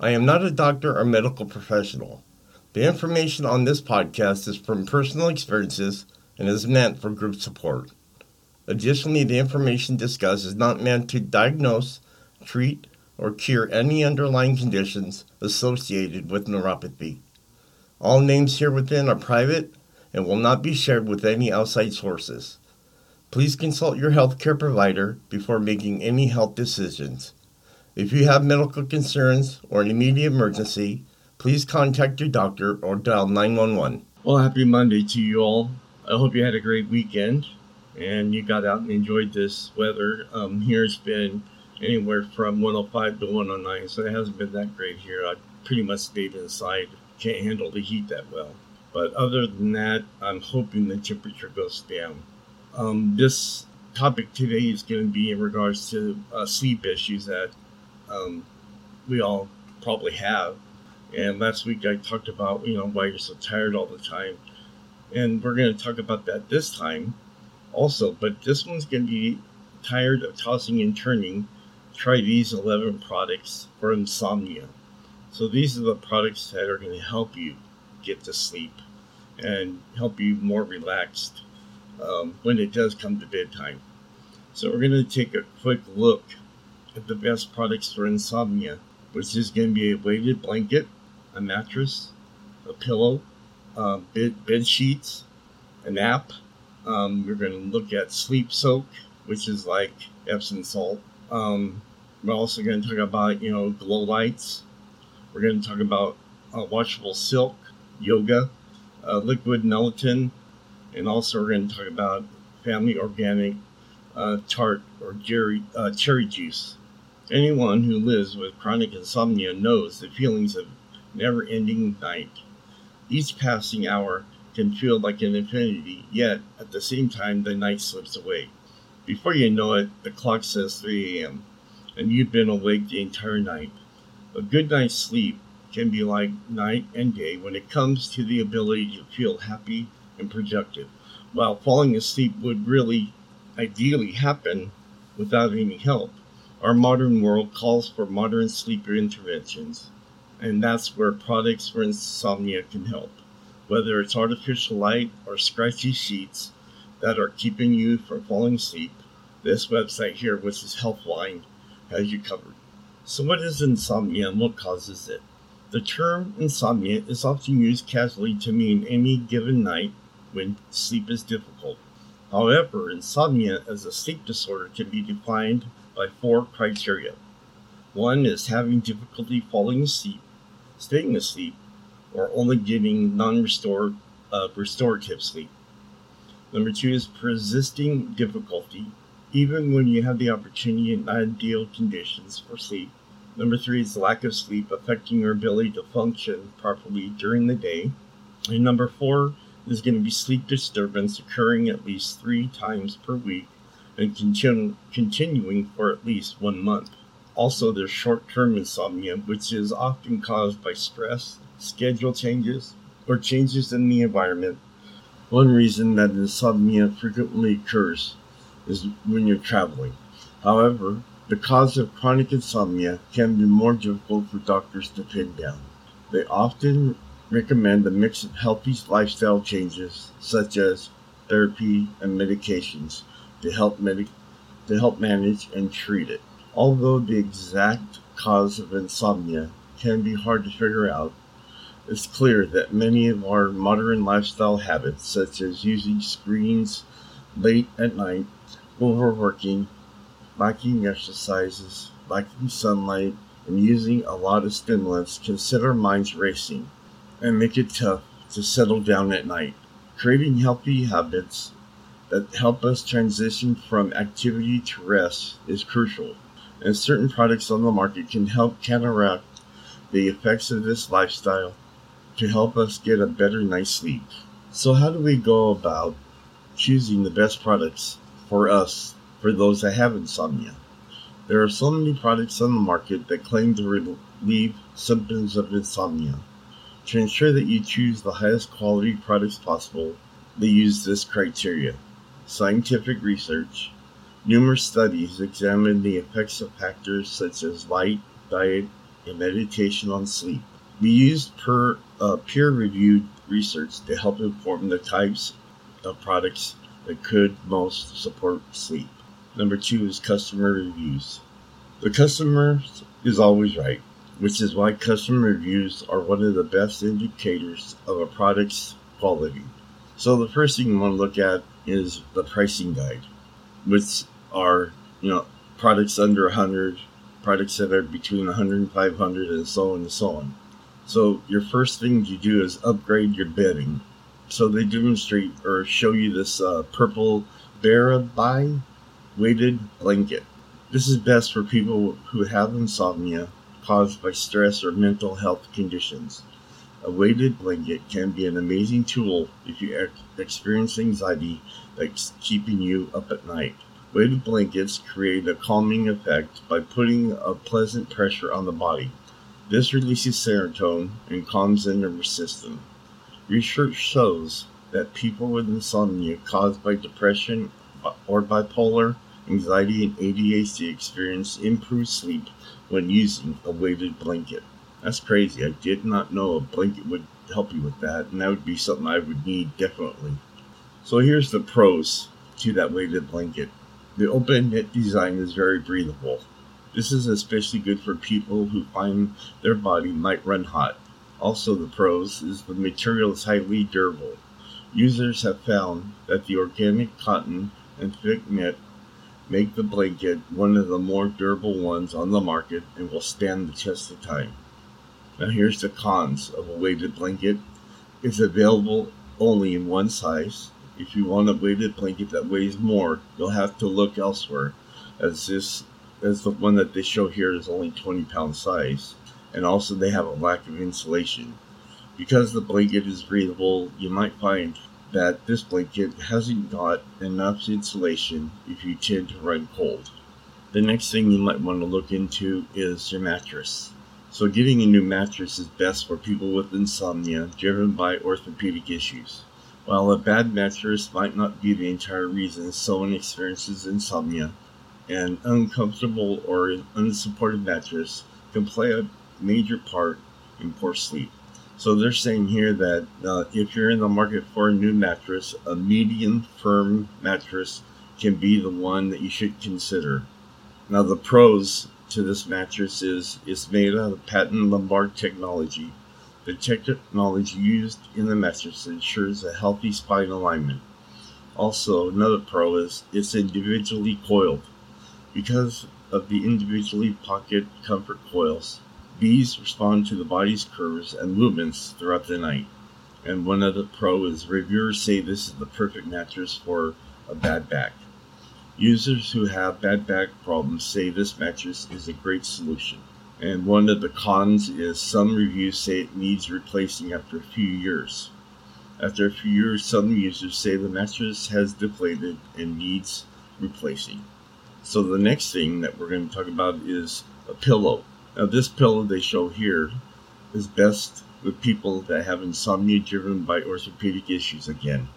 I am not a doctor or medical professional. The information on this podcast is from personal experiences and is meant for group support. Additionally, the information discussed is not meant to diagnose, treat, or cure any underlying conditions associated with neuropathy. All names here within are private and will not be shared with any outside sources. Please consult your healthcare provider before making any health decisions. If you have medical concerns or an immediate emergency, please contact your doctor or dial 911. Well, happy Monday to you all. I hope you had a great weekend and you got out and enjoyed this weather. Um, here it's been anywhere from 105 to 109, so it hasn't been that great here. I pretty much stayed inside. Can't handle the heat that well. But other than that, I'm hoping the temperature goes down. Um, this topic today is going to be in regards to uh, sleep issues that um, we all probably have. And last week I talked about, you know, why you're so tired all the time. And we're going to talk about that this time also. But this one's going to be tired of tossing and turning. Try these 11 products for insomnia. So these are the products that are going to help you get to sleep and help you more relaxed um, when it does come to bedtime. So we're going to take a quick look the best products for insomnia, which is going to be a weighted blanket, a mattress, a pillow, uh, bed, bed sheets, a nap. Um, we're going to look at sleep soak, which is like Epsom salt. Um, we're also going to talk about, you know, glow lights. We're going to talk about uh, washable silk, yoga, uh, liquid melatonin, and also we're going to talk about family organic uh, tart or cherry, uh, cherry juice. Anyone who lives with chronic insomnia knows the feelings of never ending night. Each passing hour can feel like an infinity, yet at the same time, the night slips away. Before you know it, the clock says 3 a.m., and you've been awake the entire night. A good night's sleep can be like night and day when it comes to the ability to feel happy and productive, while falling asleep would really ideally happen without any help. Our modern world calls for modern sleeper interventions, and that's where products for insomnia can help. Whether it's artificial light or scratchy sheets that are keeping you from falling asleep, this website here, which is Healthline, has you covered. So, what is insomnia and what causes it? The term insomnia is often used casually to mean any given night when sleep is difficult. However, insomnia as a sleep disorder can be defined by four criteria. One is having difficulty falling asleep, staying asleep, or only getting non uh, restorative sleep. Number two is persisting difficulty, even when you have the opportunity and ideal conditions for sleep. Number three is lack of sleep affecting your ability to function properly during the day. And number four is going to be sleep disturbance occurring at least three times per week and continu- continuing for at least one month. Also, there's short term insomnia, which is often caused by stress, schedule changes, or changes in the environment. One reason that insomnia frequently occurs is when you're traveling. However, the cause of chronic insomnia can be more difficult for doctors to pin down. They often recommend a mix of healthy lifestyle changes such as therapy and medications to help medic- to help manage and treat it. Although the exact cause of insomnia can be hard to figure out, it's clear that many of our modern lifestyle habits, such as using screens late at night, overworking, lacking exercises, lacking sunlight, and using a lot of stimulants can set our minds racing and make it tough to settle down at night. Creating healthy habits that help us transition from activity to rest is crucial, and certain products on the market can help counteract the effects of this lifestyle to help us get a better night's sleep. So, how do we go about choosing the best products for us, for those that have insomnia? There are so many products on the market that claim to relieve symptoms of insomnia. To ensure that you choose the highest quality products possible, they use this criteria scientific research. Numerous studies examine the effects of factors such as light, diet, and meditation on sleep. We used per, uh, peer reviewed research to help inform the types of products that could most support sleep. Number two is customer reviews. The customer is always right, which is why customer reviews are one of the best indicators of a product's quality. So the first thing you want to look at is the pricing guide, which are you know products under 100, products that are between 100 and 500, and so on and so on. So your first thing you do is upgrade your bedding. So they demonstrate or show you this uh, purple Bearaby weighted blanket. This is best for people who have insomnia caused by stress or mental health conditions. A weighted blanket can be an amazing tool if you experience anxiety that's keeping you up at night. Weighted blankets create a calming effect by putting a pleasant pressure on the body. This releases serotonin and calms the nervous system. Research shows that people with insomnia caused by depression or bipolar, anxiety, and ADHD experience improved sleep when using a weighted blanket. That's crazy. I did not know a blanket would help you with that, and that would be something I would need definitely. So here's the pros to that weighted blanket. The open knit design is very breathable. This is especially good for people who find their body might run hot. Also, the pros is the material is highly durable. Users have found that the organic cotton and thick knit make the blanket one of the more durable ones on the market and will stand the test of time. Now here's the cons of a weighted blanket. It's available only in one size. If you want a weighted blanket that weighs more, you'll have to look elsewhere, as this as the one that they show here is only 20 pound size, and also they have a lack of insulation. Because the blanket is breathable, you might find that this blanket hasn't got enough insulation if you tend to run cold. The next thing you might want to look into is your mattress. So getting a new mattress is best for people with insomnia driven by orthopedic issues. While a bad mattress might not be the entire reason someone experiences insomnia, an uncomfortable or unsupported mattress can play a major part in poor sleep. So they're saying here that uh, if you're in the market for a new mattress, a medium firm mattress can be the one that you should consider. Now the pros to this mattress is it's made out of patent lumbar technology. The technology used in the mattress ensures a healthy spine alignment. Also, another pro is it's individually coiled. Because of the individually pocket comfort coils, these respond to the body's curves and movements throughout the night. And one other pro is reviewers say this is the perfect mattress for a bad back. Users who have bad back problems say this mattress is a great solution. And one of the cons is some reviews say it needs replacing after a few years. After a few years, some users say the mattress has deflated and needs replacing. So the next thing that we're going to talk about is a pillow. Now this pillow they show here is best with people that have insomnia driven by orthopedic issues again.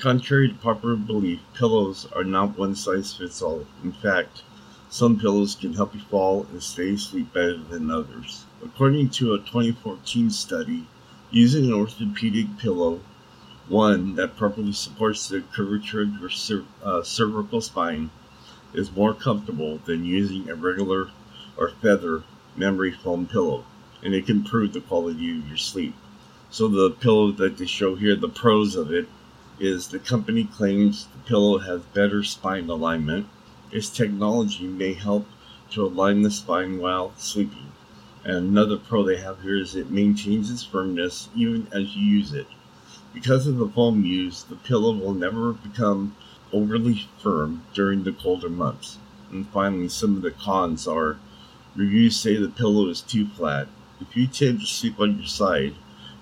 Contrary to popular belief, pillows are not one size fits all. In fact, some pillows can help you fall and stay asleep better than others. According to a 2014 study, using an orthopedic pillow, one that properly supports the curvature of your cer- uh, cervical spine, is more comfortable than using a regular or feather memory foam pillow, and it can improve the quality of your sleep. So the pillow that they show here, the pros of it is the company claims the pillow has better spine alignment. Its technology may help to align the spine while sleeping. And another pro they have here is it maintains its firmness even as you use it. Because of the foam used, the pillow will never become overly firm during the colder months. And finally, some of the cons are reviews say the pillow is too flat. If you tend to sleep on your side,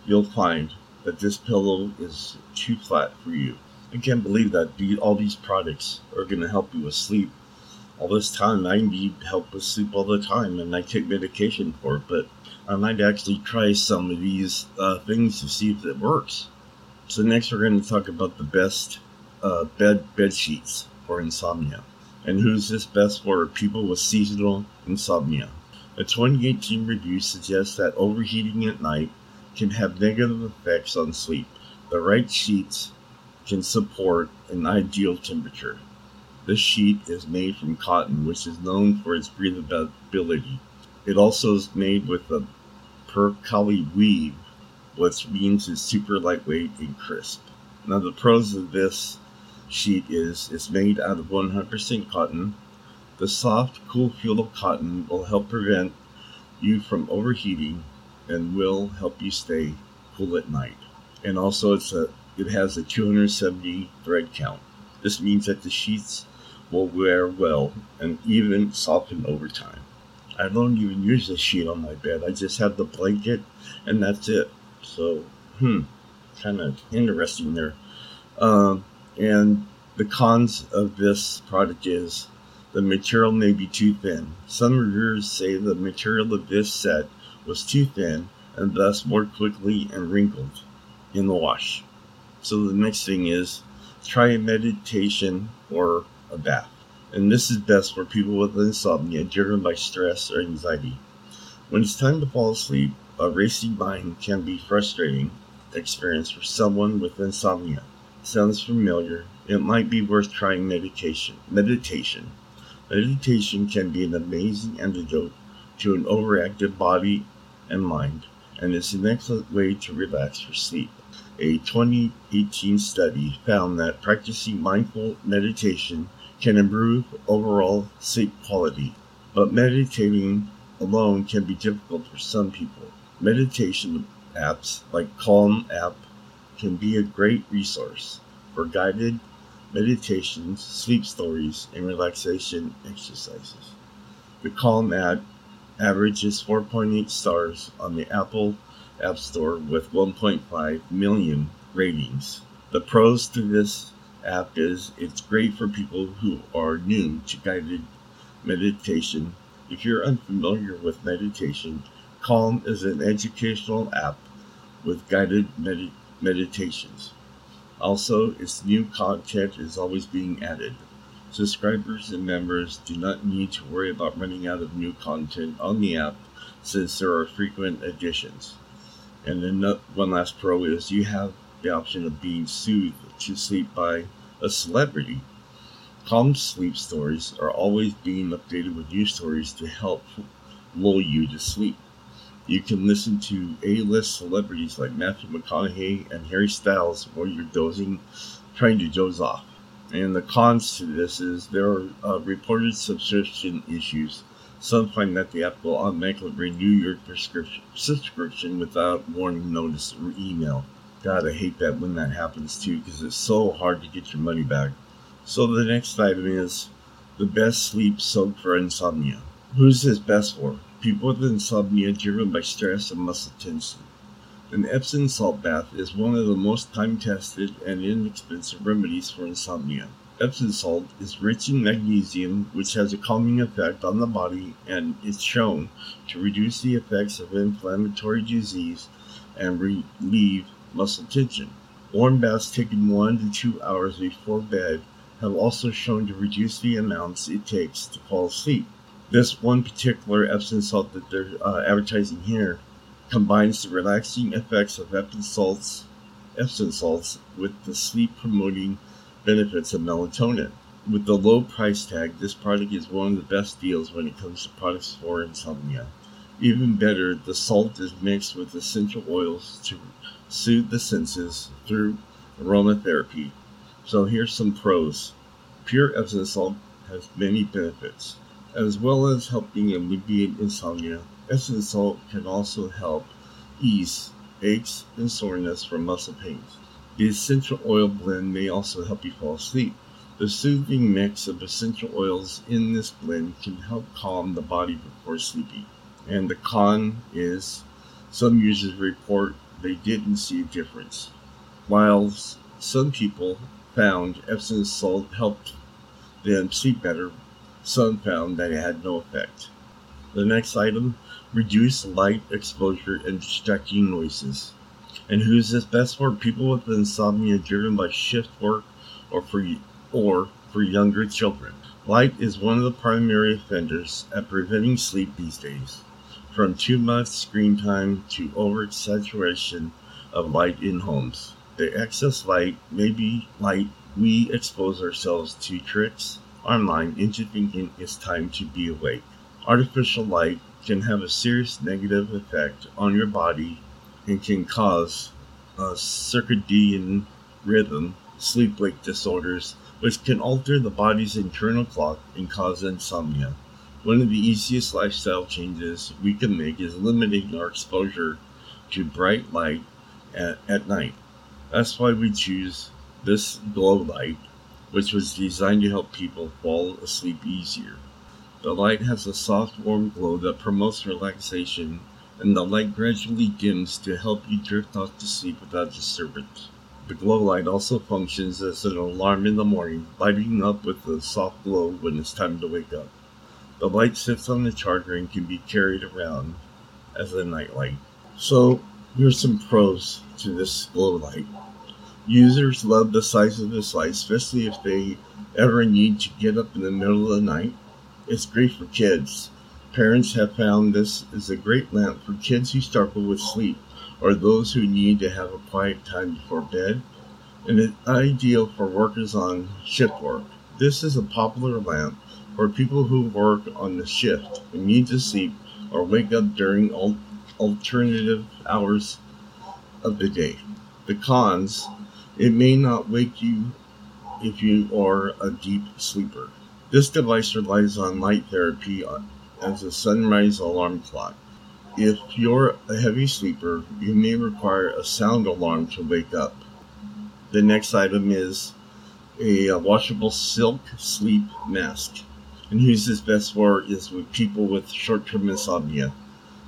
you'll find that this pillow is too flat for you. I can't believe that all these products are going to help you with sleep. All this time, I need help with sleep all the time, and I take medication for it, but I might actually try some of these uh, things to see if it works. So next, we're going to talk about the best uh, bed bed sheets for insomnia, and who's this best for? People with seasonal insomnia. A 2018 review suggests that overheating at night can have negative effects on sleep. The right sheets can support an ideal temperature. This sheet is made from cotton, which is known for its breathability. It also is made with a percale weave, which means it's super lightweight and crisp. Now, the pros of this sheet is it's made out of 100% cotton. The soft, cool feel of cotton will help prevent you from overheating and will help you stay cool at night. And also, it's a it has a 270 thread count. This means that the sheets will wear well and even soften over time. I don't even use the sheet on my bed. I just have the blanket and that's it. So, hmm, kind of interesting there. Um, and the cons of this product is the material may be too thin. Some reviewers say the material of this set was too thin and thus more quickly and wrinkled in the wash. So the next thing is try a meditation or a bath. And this is best for people with insomnia driven by stress or anxiety. When it's time to fall asleep, a racing mind can be frustrating experience for someone with insomnia. Sounds familiar? It might be worth trying meditation. Meditation. Meditation can be an amazing antidote to an overactive body and mind, and is an excellent way to relax for sleep. A 2018 study found that practicing mindful meditation can improve overall sleep quality, but meditating alone can be difficult for some people. Meditation apps like Calm app can be a great resource for guided meditations, sleep stories, and relaxation exercises. The Calm app averages 4.8 stars on the Apple App Store with 1.5 million ratings. The pros to this app is it's great for people who are new to guided meditation. If you're unfamiliar with meditation, Calm is an educational app with guided med- meditations. Also, its new content is always being added. Subscribers and members do not need to worry about running out of new content on the app since there are frequent additions. And then uh, one last pro is you have the option of being soothed to sleep by a celebrity. Calm sleep stories are always being updated with new stories to help lull you to sleep. You can listen to A-list celebrities like Matthew McConaughey and Harry Styles while you're dozing, trying to doze off. And the cons to this is there are uh, reported subscription issues. Some find that the app will automatically renew your prescription subscription without warning notice or email. God, I hate that when that happens too, because it's so hard to get your money back. So the next item is the best sleep soak for insomnia. Who's this best for? People with insomnia driven by stress and muscle tension. An Epsom salt bath is one of the most time-tested and inexpensive remedies for insomnia. Epsom salt is rich in magnesium, which has a calming effect on the body and is shown to reduce the effects of inflammatory disease and relieve muscle tension. Warm baths taken one to two hours before bed have also shown to reduce the amounts it takes to fall asleep. This one particular Epsom salt that they're uh, advertising here combines the relaxing effects of Epsom salts, Epsom salts with the sleep promoting benefits of melatonin. With the low price tag, this product is one of the best deals when it comes to products for insomnia. Even better, the salt is mixed with essential oils to soothe the senses through aromatherapy. So here's some pros. Pure Epsom salt has many benefits. As well as helping alleviate insomnia, Epsom salt can also help ease aches and soreness from muscle pains. The essential oil blend may also help you fall asleep. The soothing mix of essential oils in this blend can help calm the body before sleeping. And the con is some users report they didn't see a difference. While some people found Epsom salt helped them sleep better, some found that it had no effect. The next item reduce light exposure and distracting noises. And who's this best for? People with insomnia driven by shift work or for or for younger children. Light is one of the primary offenders at preventing sleep these days. From too much screen time to oversaturation of light in homes. The excess light may be light we expose ourselves to tricks online into thinking it's time to be awake. Artificial light can have a serious negative effect on your body and can cause circadian rhythm, sleep wake disorders, which can alter the body's internal clock and cause insomnia. One of the easiest lifestyle changes we can make is limiting our exposure to bright light at, at night. That's why we choose this glow light, which was designed to help people fall asleep easier. The light has a soft, warm glow that promotes relaxation, and the light gradually dims to help you drift off to sleep without disturbance. The glow light also functions as an alarm in the morning, lighting up with a soft glow when it's time to wake up. The light sits on the charger and can be carried around as a night light. So, here's some pros to this glow light. Users love the size of this light, especially if they ever need to get up in the middle of the night it's great for kids. Parents have found this is a great lamp for kids who struggle with sleep or those who need to have a quiet time before bed, and it's ideal for workers on shift work. This is a popular lamp for people who work on the shift and need to sleep or wake up during al- alternative hours of the day. The cons it may not wake you if you are a deep sleeper. This device relies on light therapy as a sunrise alarm clock. If you're a heavy sleeper, you may require a sound alarm to wake up. The next item is a uh, washable silk sleep mask. And who's this best for is with people with short term insomnia.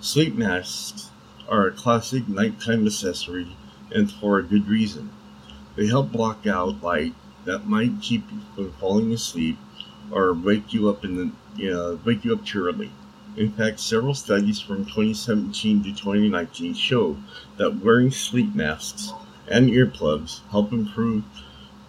Sleep masks are a classic nighttime accessory and for a good reason. They help block out light that might keep you from falling asleep or wake you up in the you know, wake you up early. In fact, several studies from 2017 to 2019 show that wearing sleep masks and earplugs help improve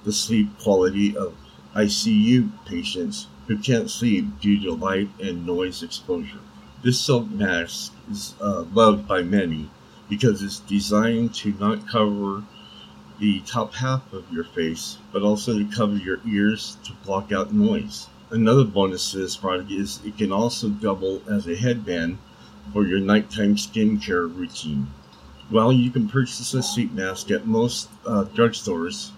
the sleep quality of ICU patients who can't sleep due to light and noise exposure. This silk mask is uh, loved by many because it's designed to not cover the top half of your face, but also to cover your ears to block out noise. Another bonus to this product is it can also double as a headband for your nighttime skincare routine. While you can purchase a sleep mask at most uh, drugstores,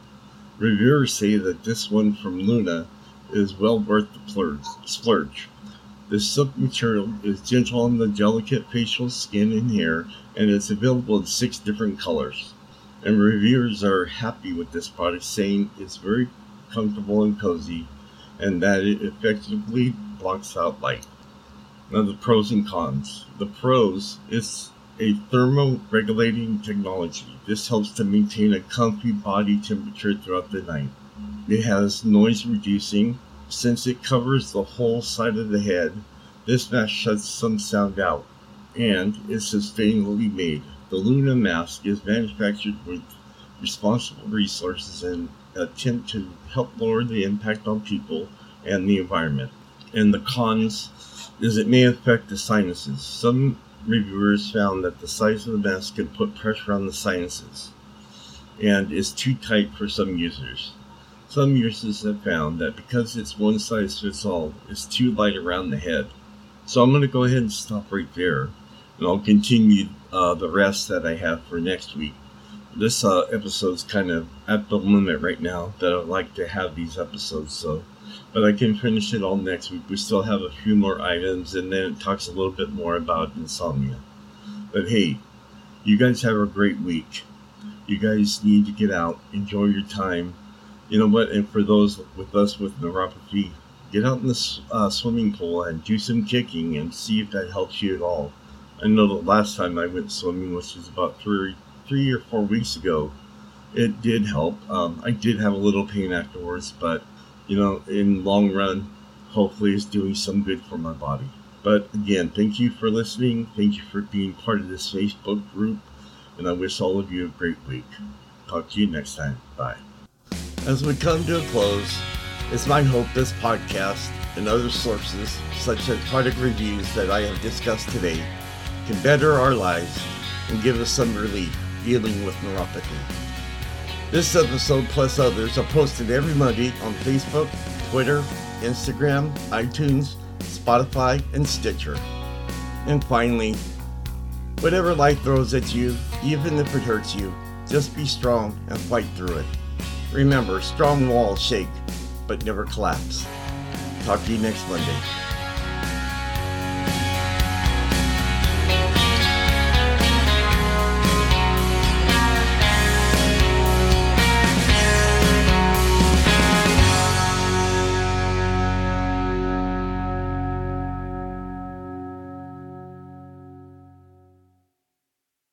reviewers say that this one from Lunya is well worth the splurge. The silk material is gentle on the delicate facial skin and hair, and it's available in six different colors and reviewers are happy with this product, saying it's very comfortable and cozy and that it effectively blocks out light. Now, the pros and cons. The pros is a thermo-regulating technology. This helps to maintain a comfy body temperature throughout the night. It has noise reducing. Since it covers the whole side of the head, this mask shuts some sound out and is sustainably made. The Lunya mask is manufactured with responsible resources and attempt to help lower the impact on people and the environment. And the cons is it may affect the sinuses. Some reviewers found that the size of the mask can put pressure on the sinuses and is too tight for some users. Some users have found that because it's one size fits all, it's too light around the head. So I'm going to go ahead and stop right there and I'll continue uh, the rest that I have for next week. This uh, episode's kind of at the limit right now that I'd like to have these episodes, so but I can finish it all next week. We still have a few more items, and then it talks a little bit more about insomnia. But hey, you guys have a great week. You guys need to get out, enjoy your time. You know what? And for those with us with neuropathy, get out in the uh, swimming pool and do some kicking and see if that helps you at all. I know the last time I went swimming, which was about three three or four weeks ago, it did help. Um, I did have a little pain afterwards, but you know, in long run, hopefully it's doing some good for my body. But again, thank you for listening. Thank you for being part of this Facebook group, and I wish all of you a great week. Talk to you next time. Bye. As we come to a close, it's my hope this podcast and other sources, such as product reviews that I have discussed today, can better our lives and give us some relief dealing with neuropathy. This episode, plus others, are posted every Monday on Facebook, Twitter, Instagram, iTunes, Spotify, and Stitcher. And finally, whatever life throws at you, even if it hurts you, just be strong and fight through it. Remember, strong walls shake, but never collapse. Talk to you next Monday.